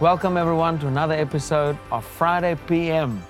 Welcome, everyone, to another episode of Friday PM.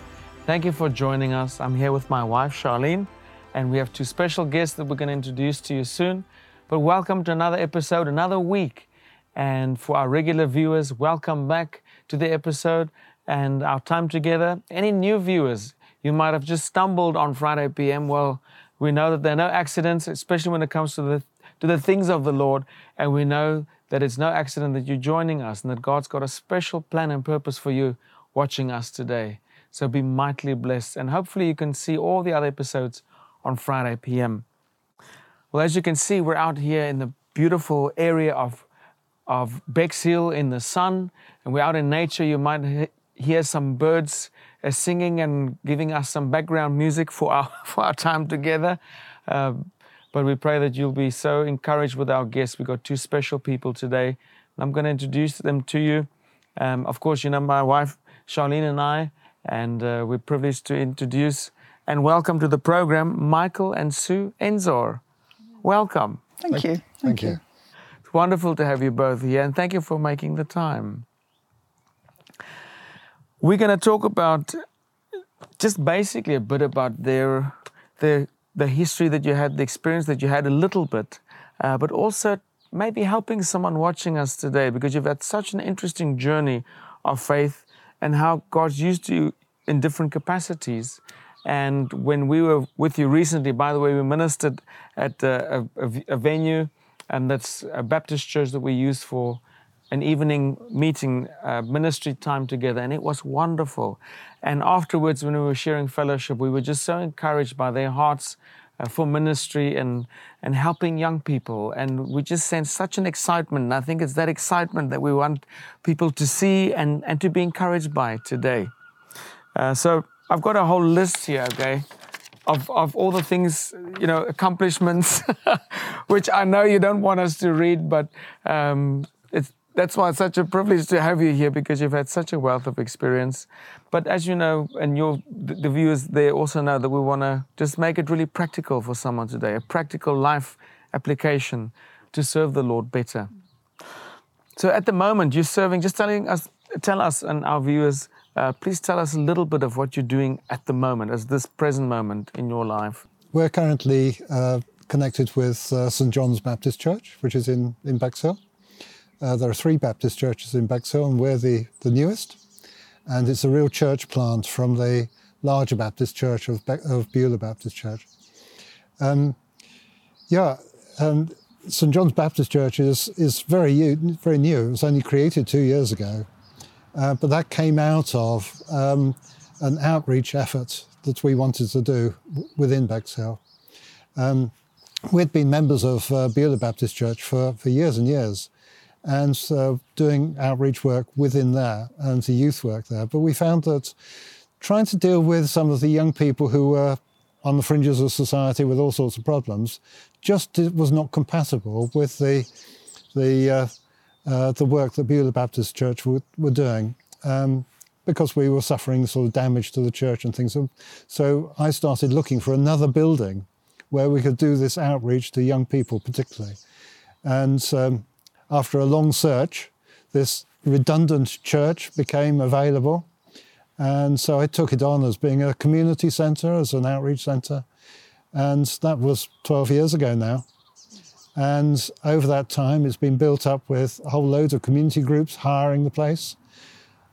Thank you for joining us. I'm here with my wife, Charlene, and we have two special guests that we're going to introduce to you soon. But welcome to another episode, another week. And for our regular viewers, welcome back to the episode and our time together. Any new viewers, you might have just stumbled on Friday PM. Well, we know that there are no accidents, especially when it comes to the to the things of the Lord, and we know that it's no accident that you're joining us and that God's got a special plan and purpose for you watching us today. So be mightily blessed, and hopefully you can see all the other episodes on Friday PM. Well, as you can see, we're out here in the beautiful area of of Bexhill in the sun, and we're out in nature. You might hear some birds uh, singing and giving us some background music for our for our time together. Uh, but we pray that you'll be so encouraged with our guests. We've got two special people today. And I'm going to introduce them to you. Um, of course, you know my wife, Charlene, and I, and uh, we're privileged to introduce and welcome to the program Michael and Sue Enzor. Welcome. Thank, thank you. Thank, thank you. It's wonderful to have you both here, and thank you for making the time. We're going to talk about just basically a bit about their their the history that you had, the experience that you had a little bit, uh, but also maybe helping someone watching us today because you've had such an interesting journey of faith and how God's used you in different capacities. And when we were with you recently, by the way, we ministered at a, a, a venue, and that's a Baptist church that we use for an evening meeting, uh, ministry time together, and it was wonderful. And afterwards, when we were sharing fellowship, we were just so encouraged by their hearts uh, for ministry and, and helping young people. And we just sense such an excitement. And I think it's that excitement that we want people to see and, and to be encouraged by today. Uh, so I've got a whole list here, okay? Of, of all the things, you know, accomplishments, which I know you don't want us to read, but um, it's, that's why it's such a privilege to have you here because you've had such a wealth of experience. But as you know, and your the viewers there also know that we want to just make it really practical for someone today, a practical life application to serve the Lord better. So at the moment, you're serving. Just telling us, tell us and our viewers. Uh, please tell us a little bit of what you're doing at the moment, as this present moment in your life. We're currently uh, connected with uh, St John's Baptist Church, which is in in Bexhill. Uh, there are three Baptist churches in Bexhill, and we're the, the newest. And it's a real church plant from the larger Baptist church of, Be- of Beulah Baptist Church. Um, yeah, um, St John's Baptist Church is, is very, very new. It was only created two years ago. Uh, but that came out of um, an outreach effort that we wanted to do within Bexhill. Um, we'd been members of uh, Beulah Baptist Church for, for years and years, and doing outreach work within there and the youth work there. But we found that trying to deal with some of the young people who were on the fringes of society with all sorts of problems just was not compatible with the the uh, uh, the work that Beulah Baptist Church were, were doing. Um, because we were suffering sort of damage to the church and things. So, so I started looking for another building where we could do this outreach to young people, particularly. And um, after a long search, this redundant church became available. And so I took it on as being a community centre, as an outreach centre. And that was 12 years ago now. And over that time, it's been built up with a whole load of community groups hiring the place.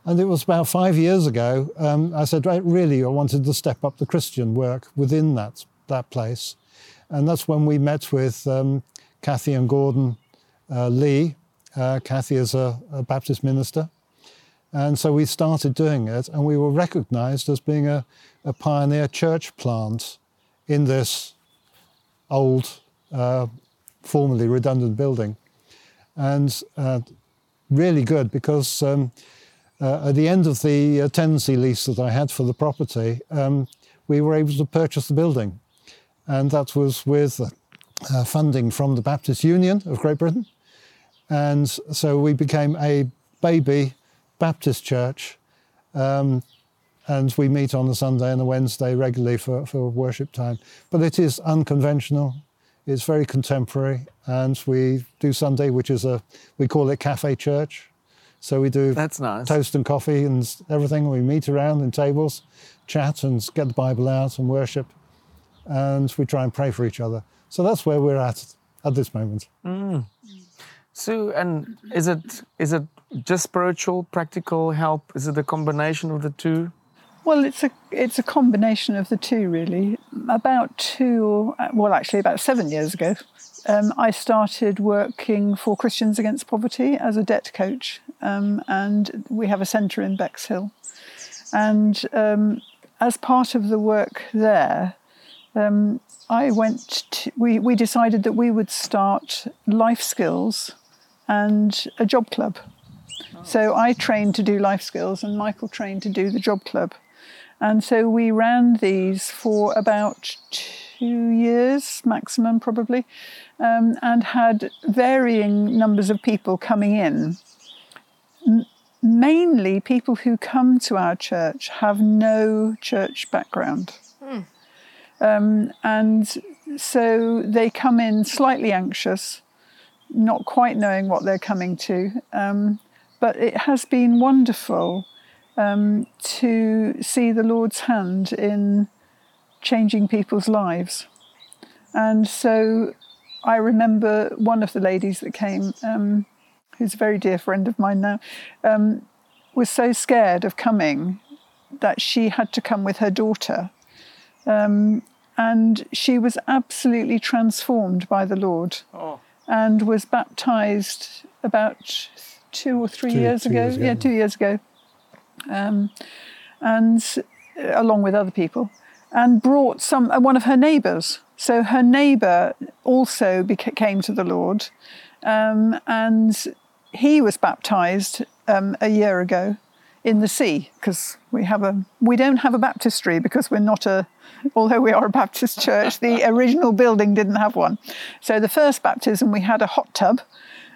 And it was about five years ago, um, I said, right, really, I wanted to step up the Christian work within that, that place. And that's when we met with um, Kathy and Gordon Lee. Uh, Kathy is a, a, Baptist minister. And so we started doing it, and we were recognized as being a, a pioneer church plant in this old, uh, formerly redundant building. And uh, really good because um, uh, at the end of the uh, tenancy lease that I had for the property, um, we were able to purchase the building. And that was with uh, funding from the Baptist Union of Great Britain. And so we became a baby Baptist church. Um, and we meet on a Sunday and a Wednesday regularly for, for worship time. But it is unconventional, it's very contemporary, and we do Sunday, which is a, we call it Cafe Church. So we do That's nice. toast and coffee and everything. We meet around in tables, chat and get the Bible out and worship. And we try and pray for each other. So that's where we're at at this moment. Sue, and is it is it just spiritual, practical help? Is it a combination of the two? Well, it's a it's a combination of the two, really. About two, well, actually, about seven years ago, um, I started working for Christians Against Poverty as a debt coach, um, and we have a centre in Bexhill. And um, as part of the work there, um, I went. To, we we decided that we would start life skills and a job club. So I trained to do life skills, and Michael trained to do the job club. And so we ran these for about two years maximum, probably, um, and had varying numbers of people coming in. M- mainly people who come to our church have no church background. Um, and so they come in slightly anxious, not quite knowing what they're coming to. Um, but it has been wonderful um, to see the Lord's hand in changing people's lives. And so I remember one of the ladies that came, um, who's a very dear friend of mine now, um, was so scared of coming that she had to come with her daughter. Um, and she was absolutely transformed by the Lord Oh. And was baptized about two or three Two- years, two ago. years ago. Yeah, two years ago. Um, and uh, along with other people, and brought some uh, one of her neighbours. So her neighbour also beca- came to the Lord, um, and he was baptized um, a year ago in the sea because we have a we don't have a baptistry because we're not a although we are a Baptist church the original building didn't have one. So the first baptism we had a hot tub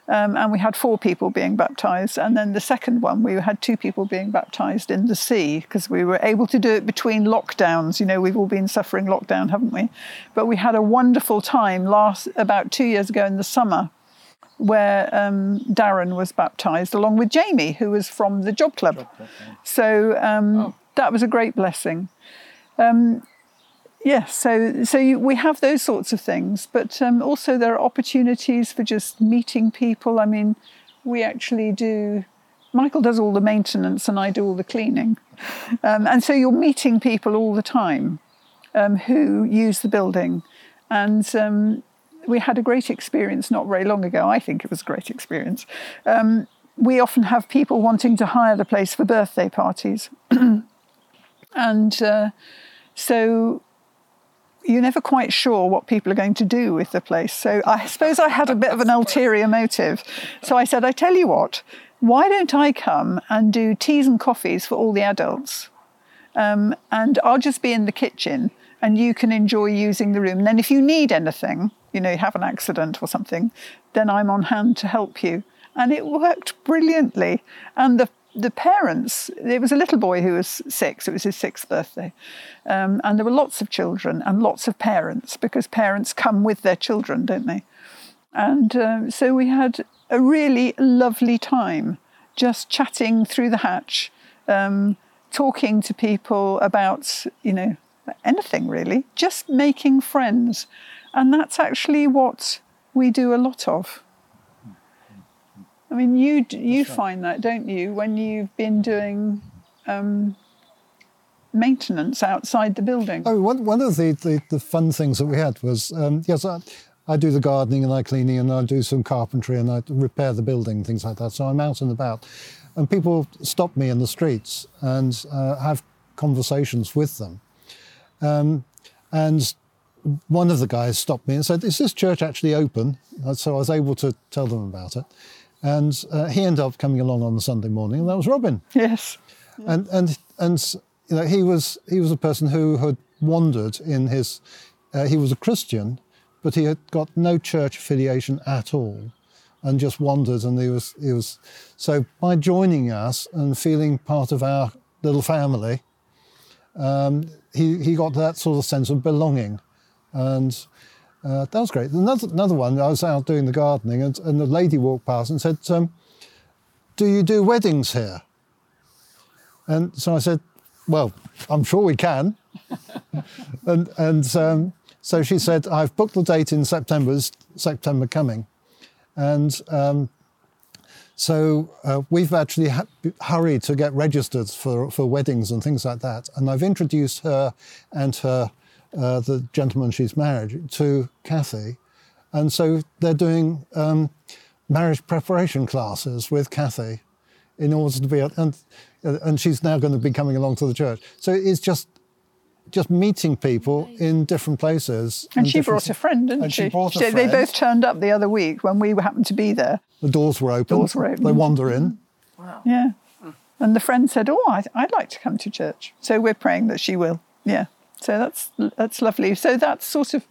um, and we had four people being baptized and then the second one we had two people being baptized in the sea because we were able to do it between lockdowns. You know we've all been suffering lockdown haven't we? But we had a wonderful time last about two years ago in the summer where um, Darren was baptized along with Jamie, who was from the job club. So um, that was a great blessing. Um, yes, so so you, we have those sorts of things, but um, also there are opportunities for just meeting people. I mean, we actually do. Michael does all the maintenance, and I do all the cleaning, um, and so you're meeting people all the time um, who use the building, and um, we had a great experience not very long ago. I think it was a great experience. Um, we often have people wanting to hire the place for birthday parties. and uh, so you're never quite sure what people are going to do with the place. So I suppose I had a bit of an ulterior motive. So I said, I tell you what, why don't I come and do teas and coffees for all the adults? Um, and I'll just be in the kitchen and you can enjoy using the room. And then if you need anything, you know, you have an accident or something, then I'm on hand to help you. And it worked brilliantly. And the the parents, it was a little boy who was six, it was his sixth birthday. Um, and there were lots of children and lots of parents because parents come with their children, don't they? And uh, so we had a really lovely time just chatting through the hatch, um, talking to people about, you know, anything really, just making friends. And that's actually what we do a lot of. I mean, you you find that, don't you, when you've been doing um, maintenance outside the building? Oh, one, one of the, the, the fun things that we had was um, yes, I, I do the gardening and I cleaning and I do some carpentry and I repair the building, things like that. So I'm out and about. And people stop me in the streets and uh, have conversations with them. Um, and one of the guys stopped me and said, Is this church actually open? And so I was able to tell them about it. And uh, he ended up coming along on the Sunday morning, and that was Robin Yes. and and and you know he was he was a person who had wandered in his uh, he was a Christian, but he had got no church affiliation at all, and just wandered and he was he was so by joining us and feeling part of our little family, um, he he got that sort of sense of belonging, and. Uh, that was great. Another, another one, I was out doing the gardening and, and a lady walked past and said, um, do you do weddings here? And so I said, well, I'm sure we can. and and um, so she said, I've booked the date in September, September coming. And um, so uh, we've actually ha- hurried to get registered for, for weddings and things like that. And I've introduced her and her, uh, the gentleman she's married to Kathy. And so they're doing um, marriage preparation classes with Kathy in order to be, and, and she's now going to be coming along to the church. So it's just just meeting people in different places. And she brought a friend, didn't and she? she brought a They friend. both turned up the other week when we happened to be there. The doors were open. Doors were open. They wander in. Wow. Yeah. And the friend said, "Oh, I'd, I'd like to come to church." So we're praying that she will. Yeah. So that's that's lovely. So that's sort of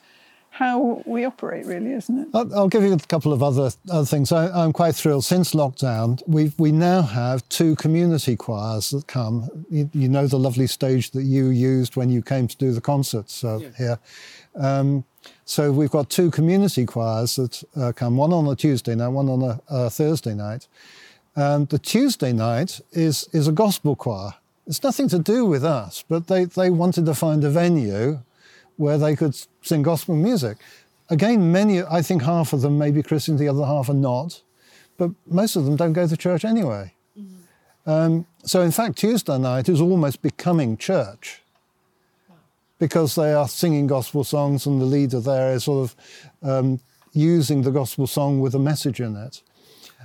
how we operate, really, isn't it? I'll, I'll give you a couple of other other things. I, I'm quite thrilled. Since lockdown, we we now have two community choirs that come. You, you know the lovely stage that you used when you came to do the concerts uh, here. Um, so we've got two community choirs that uh, come. One on a Tuesday night, one on a, a Thursday night. And the Tuesday night is is a gospel choir. It's nothing to do with us, but they, they wanted to find a venue where they could sing gospel music. Again, many, I think half of them may be Christians, the other half are not, but most of them don't go to church anyway. Um, so, in fact, Tuesday night is almost becoming church because they are singing gospel songs and the leader there is sort of um, using the gospel song with a message in it.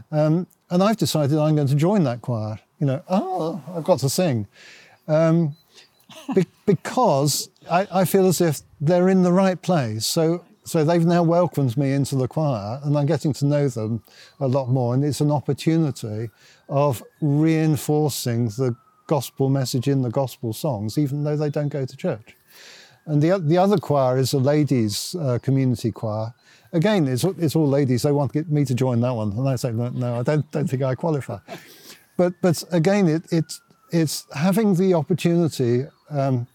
Um, and I've decided I'm going to join that choir. You know, oh, I've got to sing. Um, be- because I, I feel as if they're in the right place. So, so they've now welcomed me into the choir, and I'm getting to know them a lot more. And it's an opportunity of reinforcing the gospel message in the gospel songs, even though they don't go to church. And the, the other choir is a ladies' uh, community choir. Again, it's, it's all ladies. They want to me to join that one. And I say, no, no I don't, don't think I qualify. But, but again, it, it's, it's having the opportunity um,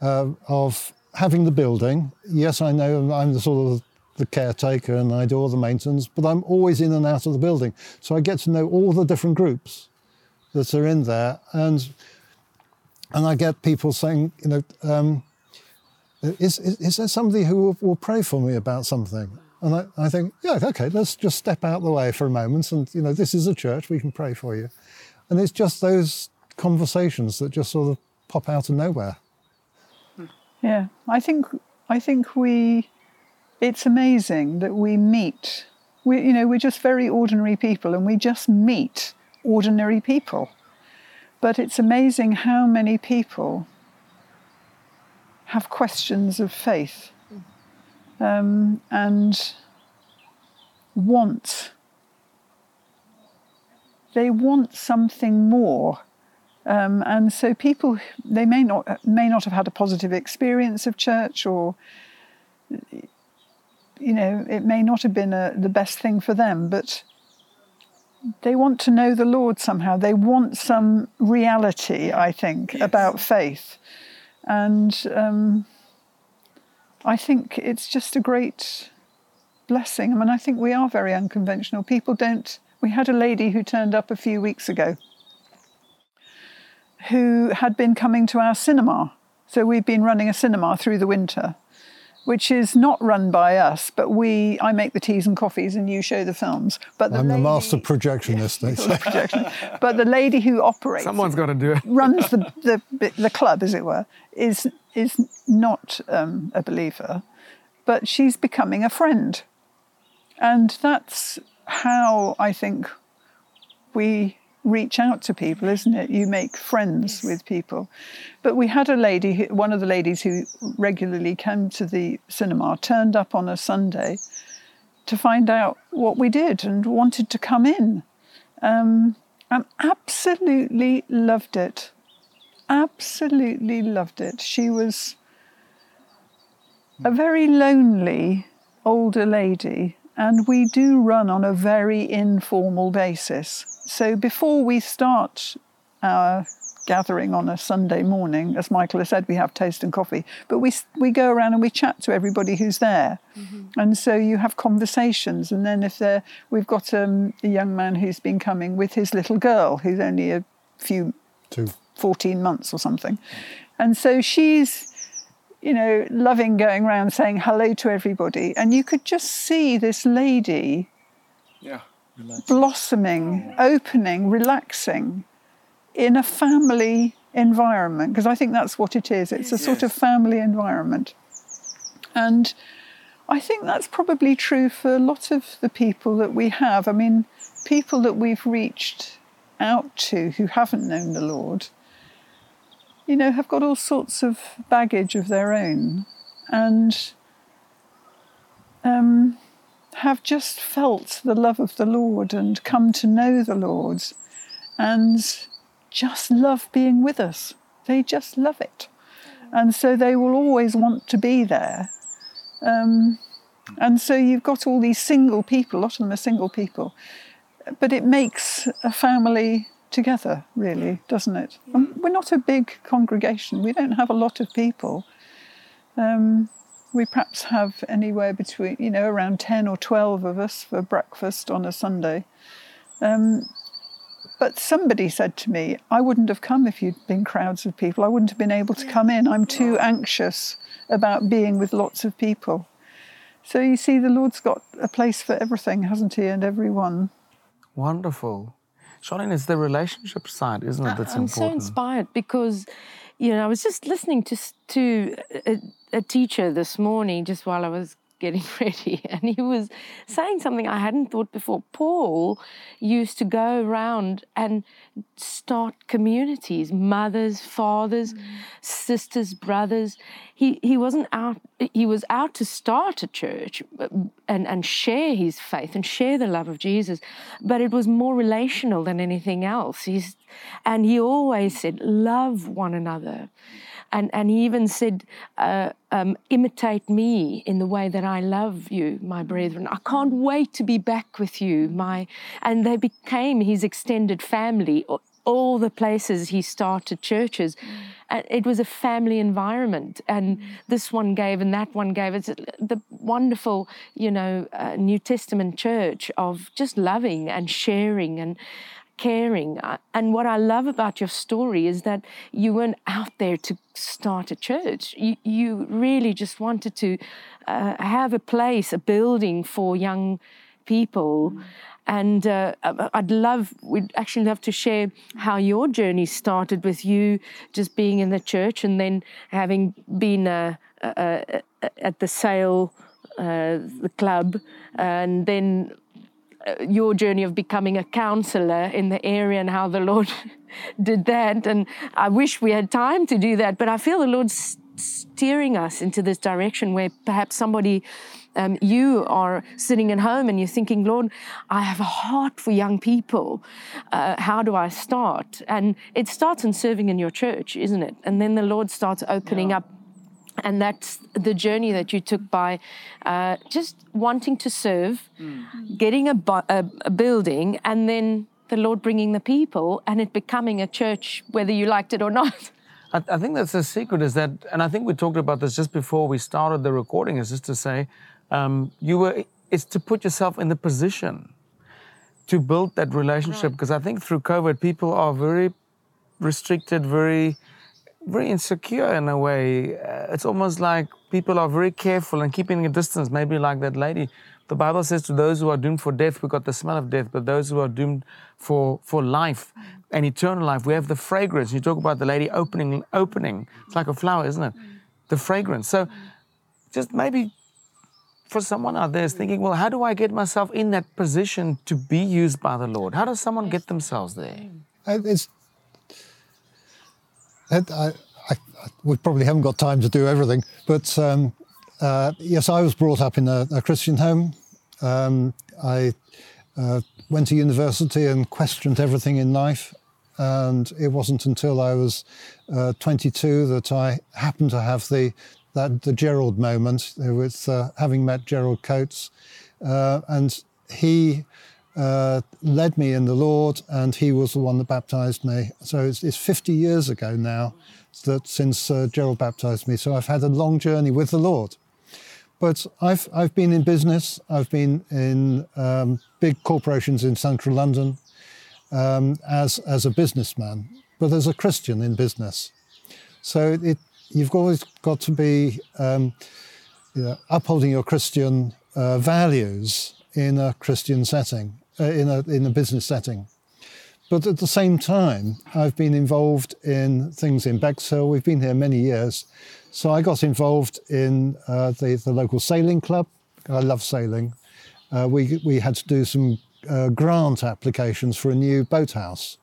uh, of having the building. Yes, I know I'm the sort of the caretaker and I do all the maintenance, but I'm always in and out of the building. So I get to know all the different groups that are in there. And, and I get people saying, you know, um, is, is, is there somebody who will, will pray for me about something? And I, I think, yeah, okay, let's just step out the way for a moment. And, you know, this is a church, we can pray for you. And it's just those conversations that just sort of pop out of nowhere. Yeah, I think I think we. It's amazing that we meet. We, you know, we're just very ordinary people, and we just meet ordinary people. But it's amazing how many people have questions of faith um, and want. They want something more. Um, and so people they may not may not have had a positive experience of church or you know it may not have been a, the best thing for them but they want to know the lord somehow. They want some reality i think about faith. And um, i think it's just a great blessing. I mean i think we are very unconventional. People don't we had a lady who turned up a few weeks ago who had been coming to our cinema. So we've been running a cinema through the winter, which is not run by us, but we I make the teas and coffees and you show the films. But the I'm the master projectionist. they say. projection. But the lady who operates Someone's got to do it. runs the, the the club, as it were, is is not um, a believer, but she's becoming a friend, and that's how I think we reach out to people, isn't it? You make friends with people. But we had a lady, one of the ladies who regularly came to the cinema, turned up on a Sunday to find out what we did and wanted to come in. Um, and absolutely loved it. Absolutely loved it. She was a very lonely older lady, and we do run on a very informal basis. So before we start our gathering on a Sunday morning, as Michael has said, we have toast and coffee, but we we go around and we chat to everybody who's there, mm-hmm. and so you have conversations. And then if there, we've got um, a young man who's been coming with his little girl, who's only a few, Two. 14 months or something, and so she's. You know, loving going around saying hello to everybody. And you could just see this lady yeah. blossoming, opening, relaxing in a family environment, because I think that's what it is. It's a yes. sort of family environment. And I think that's probably true for a lot of the people that we have. I mean, people that we've reached out to who haven't known the Lord, you know, have got all sorts of baggage of their own and um, have just felt the love of the Lord and come to know the Lord and just love being with us. They just love it. And so they will always want to be there. Um, and so you've got all these single people, a lot of them are single people, but it makes a family together, really, doesn't it? Um, we're not a big congregation, we don't have a lot of people. Um, we perhaps have anywhere between, you know, around 10 or 12 of us for breakfast on a Sunday. Um, but somebody said to me, I wouldn't have come if you'd been crowds of people. I wouldn't have been able to come in. I'm too anxious about being with lots of people. So you see, the Lord's got a place for everything, hasn't He, and everyone. Wonderful. Charlene, it's the relationship side, isn't it? That's important. I'm important. so inspired because, you know, I was just listening to to a, a teacher this morning, just while I was getting ready, and he was saying something I hadn't thought before. Paul used to go around and start communities, mothers, fathers, mm. sisters, brothers. He he wasn't out. He was out to start a church and and share his faith and share the love of Jesus, but it was more relational than anything else. He's and he always said, "Love one another." And, and he even said, uh, um, imitate me in the way that I love you, my brethren. I can't wait to be back with you. My, and they became his extended family. All the places he started churches, mm. it was a family environment, and mm. this one gave and that one gave. It's the wonderful, you know, uh, New Testament church of just loving and sharing and caring. Uh, and what I love about your story is that you weren't out there to start a church. You, you really just wanted to uh, have a place, a building for young people. Mm. And uh, I'd love, we'd actually love to share how your journey started with you just being in the church and then having been uh, uh, uh at the sale, the club, and then uh, your journey of becoming a councillor in the area and how the Lord did that. And I wish we had time to do that, but I feel the Lord's steering us into this direction where perhaps somebody. Um, you are sitting at home and you're thinking, Lord, I have a heart for young people. Uh, how do I start? And it starts in serving in your church, isn't it? And then the Lord starts opening yeah. up and that's the journey that you took by uh, just wanting to serve, mm. getting a, a, a, building, and then the Lord bringing the people, and it becoming a church, whether you liked it or not. I, I think that's the secret is that, and I think we talked about this just before we started the recording, is just to say, um, you were, it's to put yourself in the position to build that relationship. Because right. I think through COVID, people are very restricted, very very insecure in a way. Uh, it's almost like people are very careful and keeping a distance, maybe like that lady. The Bible says to those who are doomed for death, we got the smell of death, but those who are doomed for, for life and eternal life, we have the fragrance. You talk about the lady opening, opening. It's like a flower, isn't it? The fragrance. So just maybe for someone out there is thinking, well, how do I get myself in that position to be used by the Lord? How does someone get themselves there? It's I, I, we probably haven't got time to do everything, but um, uh, yes, I was brought up in a, a Christian home. Um, I uh, went to university and questioned everything in life. And it wasn't until I was uh, 22 that I happened to have the that the Gerald moment with uh, having met Gerald Coates, uh, and he uh, led me in the Lord, and he was the one that baptized me. So it's, it's 50 years ago now that since uh, Gerald baptized me. So I've had a long journey with the Lord. But I've, I've been in business, I've been in um, big corporations in central London um, as, as a businessman, but as a Christian in business. So it, you've always got to be um, you know, upholding your Christian uh, values in a Christian setting, uh, in, a, in a business setting. But at the same time, I've been involved in things in Bexhill. We've been here many years. So I got involved in uh, the, the local sailing club. I love sailing. Uh, we, we had to do some uh, grant applications for a new boathouse.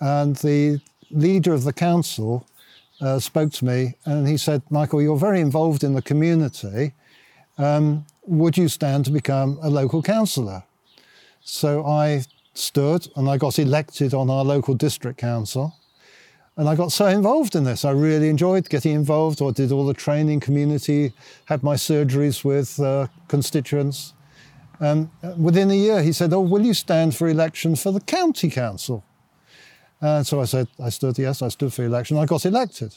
And the leader of the council uh, spoke to me and he said, Michael, you're very involved in the community. Um, would you stand to become a local councillor? So I stood and I got elected on our local district council. And I got so involved in this. I really enjoyed getting involved. I did all the training community, had my surgeries with uh, constituents. And within a year, he said, Oh, will you stand for election for the county council? And so I said, I stood, yes, I stood for election. I got elected.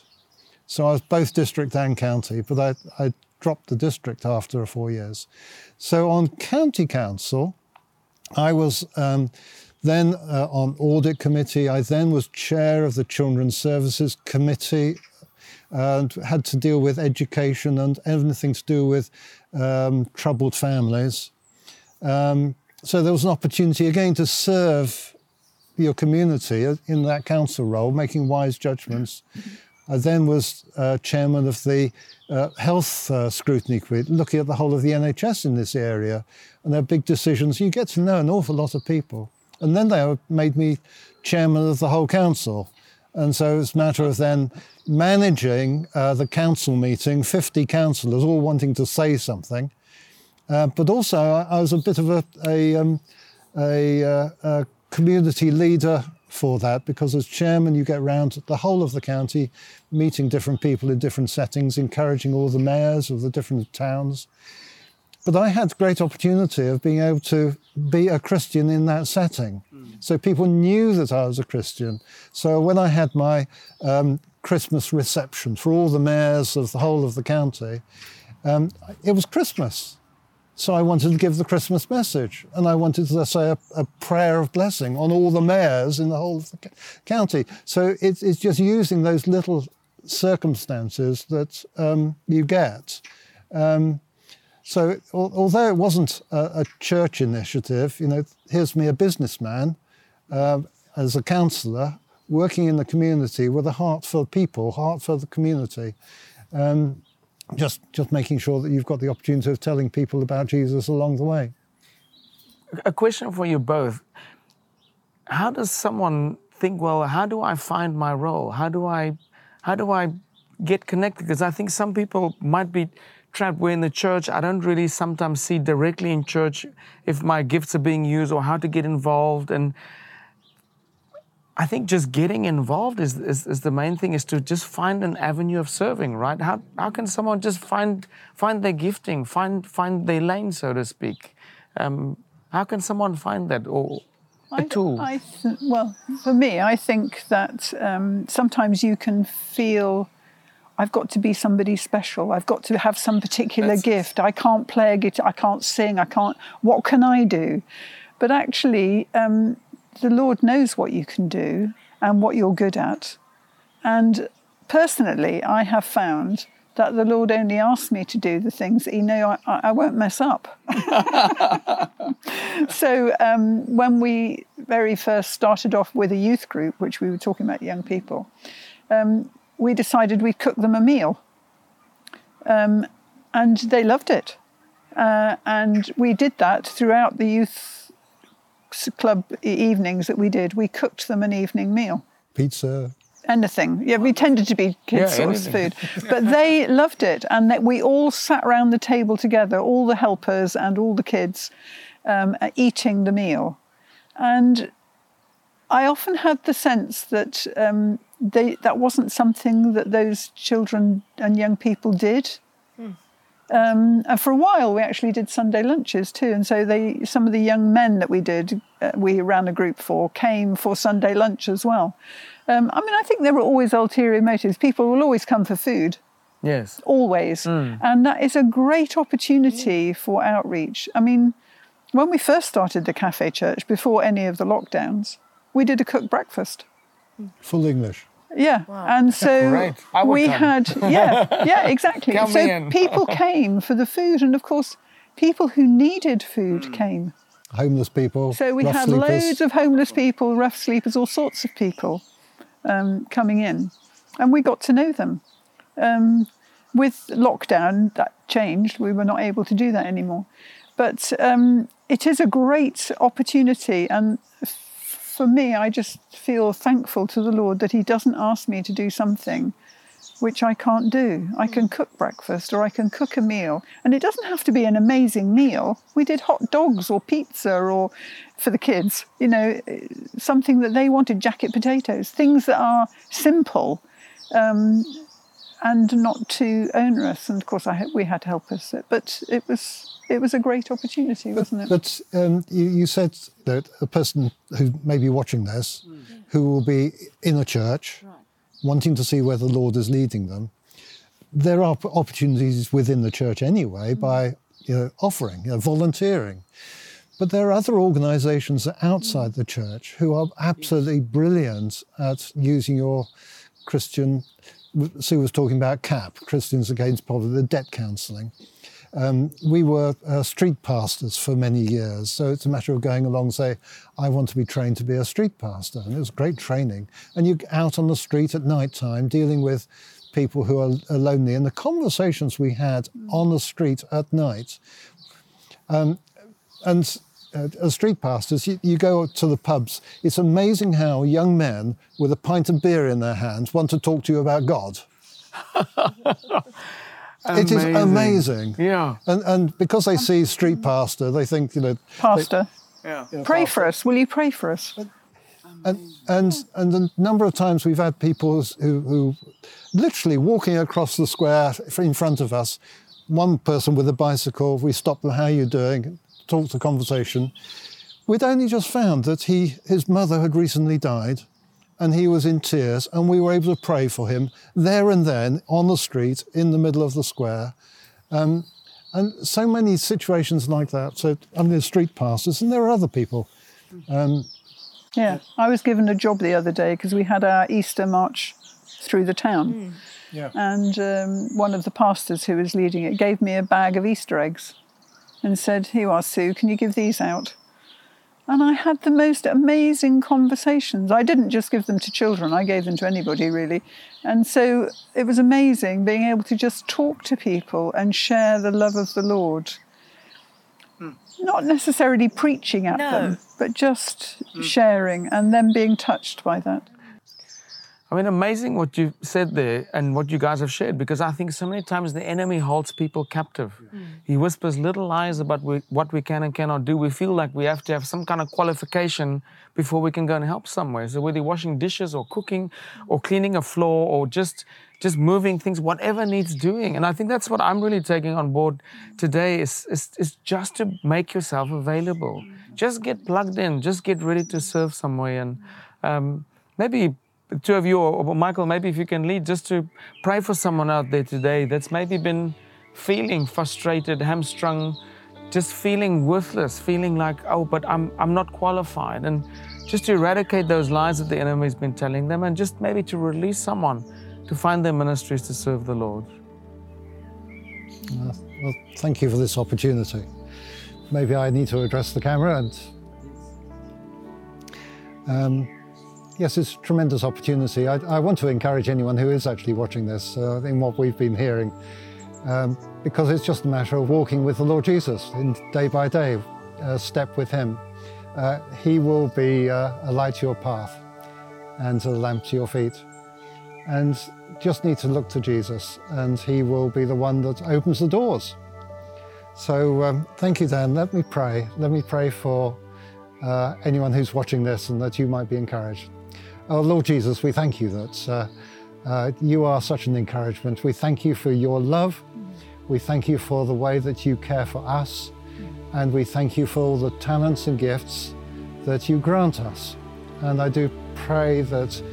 So I was both district and county, but I, I dropped the district after four years. So on county council, I was um, then uh, on audit committee. I then was chair of the Children's Services Committee and had to deal with education and everything to do with um, troubled families. Um, so there was an opportunity again to serve your community in that council role, making wise judgments. I then was uh, chairman of the uh, health uh, scrutiny committee, looking at the whole of the NHS in this area, and their big decisions. You get to know an awful lot of people, and then they made me chairman of the whole council, and so it's a matter of then managing uh, the council meeting, 50 councillors all wanting to say something, uh, but also I, was a bit of a a, um, a, uh, a community leader for that because as chairman you get round the whole of the county meeting different people in different settings encouraging all the mayors of the different towns. But i had great opportunity of being able to be a christian in that setting. Mm. so people knew that i was a christian. So when i had my um, christmas reception for all the mayors of the whole of the county um, it was christmas so I wanted to give the Christmas message, and I wanted to say a, a prayer of blessing on all the mayors in the whole of the county. So it's, it's just using those little circumstances that um, you get. Um, so although it wasn't a, a, church initiative, you know, here's me a businessman uh, as a councillor working in the community with a heart for people, heart for the community. Um, just just making sure that you've got the opportunity of telling people about Jesus along the way. A question for you both. How does someone think, well, how do I find my role? How do I how do I get connected? Because I think some people might be trapped where in the church I don't really sometimes see directly in church if my gifts are being used or how to get involved and I think just getting involved is, is, is, the main thing, is to just find an avenue of serving, right? How, how can someone just find, find their gifting, find, find their lane, so to speak? Um, how can someone find that or a I, tool? I th- well, for me, I think that um, sometimes you can feel I've got to be somebody special. I've got to have some particular That's... gift. I can't play a guitar. I can't sing. I can't. What can I do? But actually, um, the Lord knows what you can do and what you're good at. And personally, I have found that the Lord only asks me to do the things that He know I, I won't mess up. so um, when we very first started off with a youth group, which we were talking about young people, um, we decided we'd cook them a meal, um, and they loved it. Uh, and we did that throughout the youth club evenings that we did, we cooked them an evening meal. Pizza. Anything. Yeah, we tended to be kids' yeah, food. But they loved it. And that we all sat around the table together, all the helpers and all the kids, um, eating the meal. And I often had the sense that um, they, that wasn't something that those children and young people did. Hmm. Um, and for a while, we actually did Sunday lunches too. And so they, some of the young men that we did, uh, we ran a group for, came for Sunday lunch as well. Um, I mean, I think there were always ulterior motives. People will always come for food, Yes. always. And that is a great opportunity for outreach. I mean, when we first started the Cafe Church, before any of the lockdowns, we did a cooked breakfast. Full English. Yeah, and so Great. We come. had yeah, yeah, exactly. Count so in. people came for the food, and of course, people who needed food Hmm. came. Homeless people. So we rough had sleepers. loads of homeless people, rough sleepers, all sorts of people um, coming in, and we got to know them. Um, with lockdown, that changed. We were not able to do that anymore, but um, it is a great opportunity, and f- for me, I just feel thankful to the Lord that He doesn't ask me to do something which I can't do. I can cook breakfast or I can cook a meal. And it doesn't have to be an amazing meal. We did hot dogs or pizza or for the kids, you know, something that they wanted, jacket potatoes, things that are simple um, and not too onerous. And of course, I, we had helpers, but it was. It was a great opportunity, wasn't it? But um, you, you said that a person who may be watching this, mm. who will be in a church, wanting to see where the Lord is leading them, there are opportunities within the church anyway mm. by you know, offering, you know, volunteering. But there are other organisations outside mm. the church who are absolutely brilliant at using your Christian. Sue was talking about CAP, Christians Against Poverty, the debt counselling. Um, we were uh, street pastors for many years, so it's a matter of going along and say, I want to be trained to be a street pastor. And it was great training. And you're out on the street at night time dealing with people who are, are lonely. And the conversations we had on the street at night, um, and uh, as street pastors, you, you go to the pubs. It's amazing how young men with a pint of beer in their hands want to talk to you about God. It is amazing. Yeah. And, and because they see street pastor, they think, you know, Pastor, Yeah. pray for us. Will you pray for us? and, and, and the number of times we've had people who, who literally walking across the square in front of us, one person with a bicycle, we stop them, how are you doing? Talk the conversation. We'd only just found that he, his mother had recently died and he was in tears and we were able to pray for him there and then on the street in the middle of the square. Um, and so many situations like that. So I'm the street pastors and there are other people. Um, Yeah, I was given a job the other day because we had our Easter march through the town. Yeah. And um, one of the pastors who was leading it gave me a bag of Easter eggs and said, Here you are, Sue, can you give these out? And I had the most amazing conversations. I didn't just give them to children, I gave them to anybody really. And so it was amazing being able to just talk to people and share the love of the Lord. Hmm. Not necessarily preaching at No. them, but just hmm. sharing and them being touched by that. I mean, amazing what you said there and what you guys have shared because I think so many times the enemy holds people captive. He whispers little lies about we, what we can and cannot do. We feel like we have to have some kind of qualification before we can go and help somewhere. So whether you're washing dishes or cooking or cleaning a floor or just just moving things, whatever needs doing. And I think that's what I'm really taking on board today is, is, is just to make yourself available. Just get plugged in, just get ready to serve somewhere. And um, maybe the two of you, or, Michael, maybe if you can lead, just to pray for someone out there today that's maybe been feeling frustrated, hamstrung, just feeling worthless, feeling like, oh, but I'm, I'm not qualified. And just to eradicate those lies that the enemy's been telling them and just maybe to release someone to find their ministries to serve the Lord. Uh, well, thank you for this opportunity. Maybe I need to address the camera and. Um, yes, it's a tremendous opportunity. I, I want to encourage anyone who is actually watching this uh, in what we've been hearing, um, because it's just a matter of walking with the Lord Jesus in day by day, a step with Him. Uh, he will be uh, a light to your path and a lamp to your feet. And just need to look to Jesus, and He will be the one that opens the doors. So um, thank you, Dan. Let me pray. Let me pray for uh, anyone who's watching this and that you might be encouraged. Oh, Lord Jesus, we thank you that uh, uh, you are such an encouragement. We thank you for your love. We thank you for the way that you care for us, and we thank you for all the talents and gifts that you grant us. And I do pray that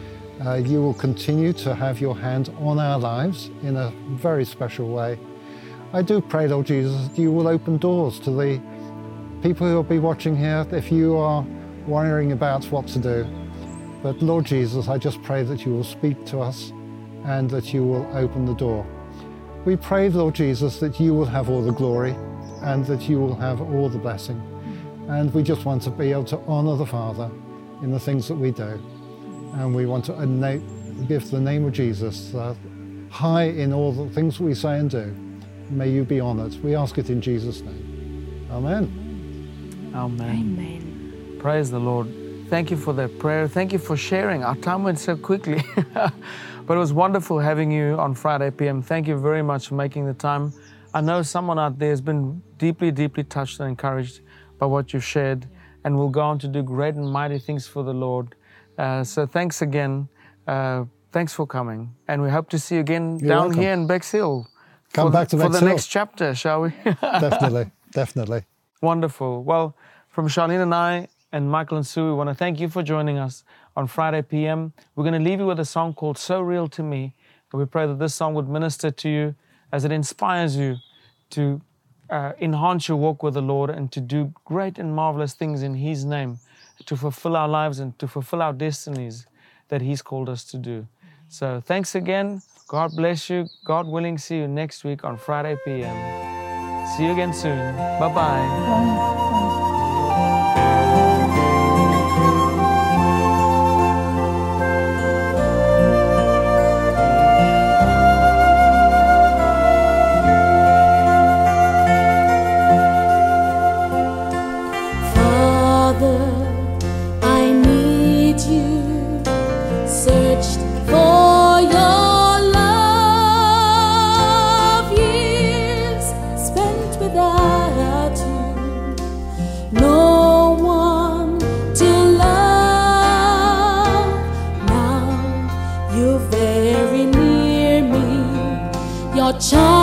uh, you will continue to have your hand on our lives in a very special way. I do pray, Lord Jesus, that you will open doors to the people who will be watching here if you are worrying about what to do. But Lord Jesus, I just pray that you will speak to us and that you will open the door. We pray, Lord Jesus, that you will have all the glory and that you will have all the blessing. And we just want to be able to honor the Father in the things that we do. And we want to give the name of Jesus uh, high in all the things we say and do. May you be honored. We ask it in Jesus' name. Amen. Amen. Amen. Praise the Lord. Thank you for that prayer. Thank you for sharing. Our time went so quickly. but it was wonderful having you on Friday PM. Thank you very much for making the time. I know someone out there has been deeply, deeply touched and encouraged by what you've shared and will go on to do great and mighty things for the Lord. Uh, so thanks again. Uh, thanks for coming. And we hope to see you again You're down welcome. here in Bexhill. Come back to For the next chapter, shall we? definitely, definitely. Wonderful. Well, from Charlene and I and Michael and Sue, we want to thank you for joining us on Friday PM. We're going to leave you with a song called So Real to Me. And we pray that this song would minister to you as it inspires you to uh, enhance your walk with the Lord and to do great and marvelous things in His name, to fulfill our lives and to fulfill our destinies that He's called us to do. So thanks again. God bless you. God willing, see you next week on Friday PM. See you again soon. Bye bye. Bye. For your love, years spent without you. No one to love. Now you're very near me. Your child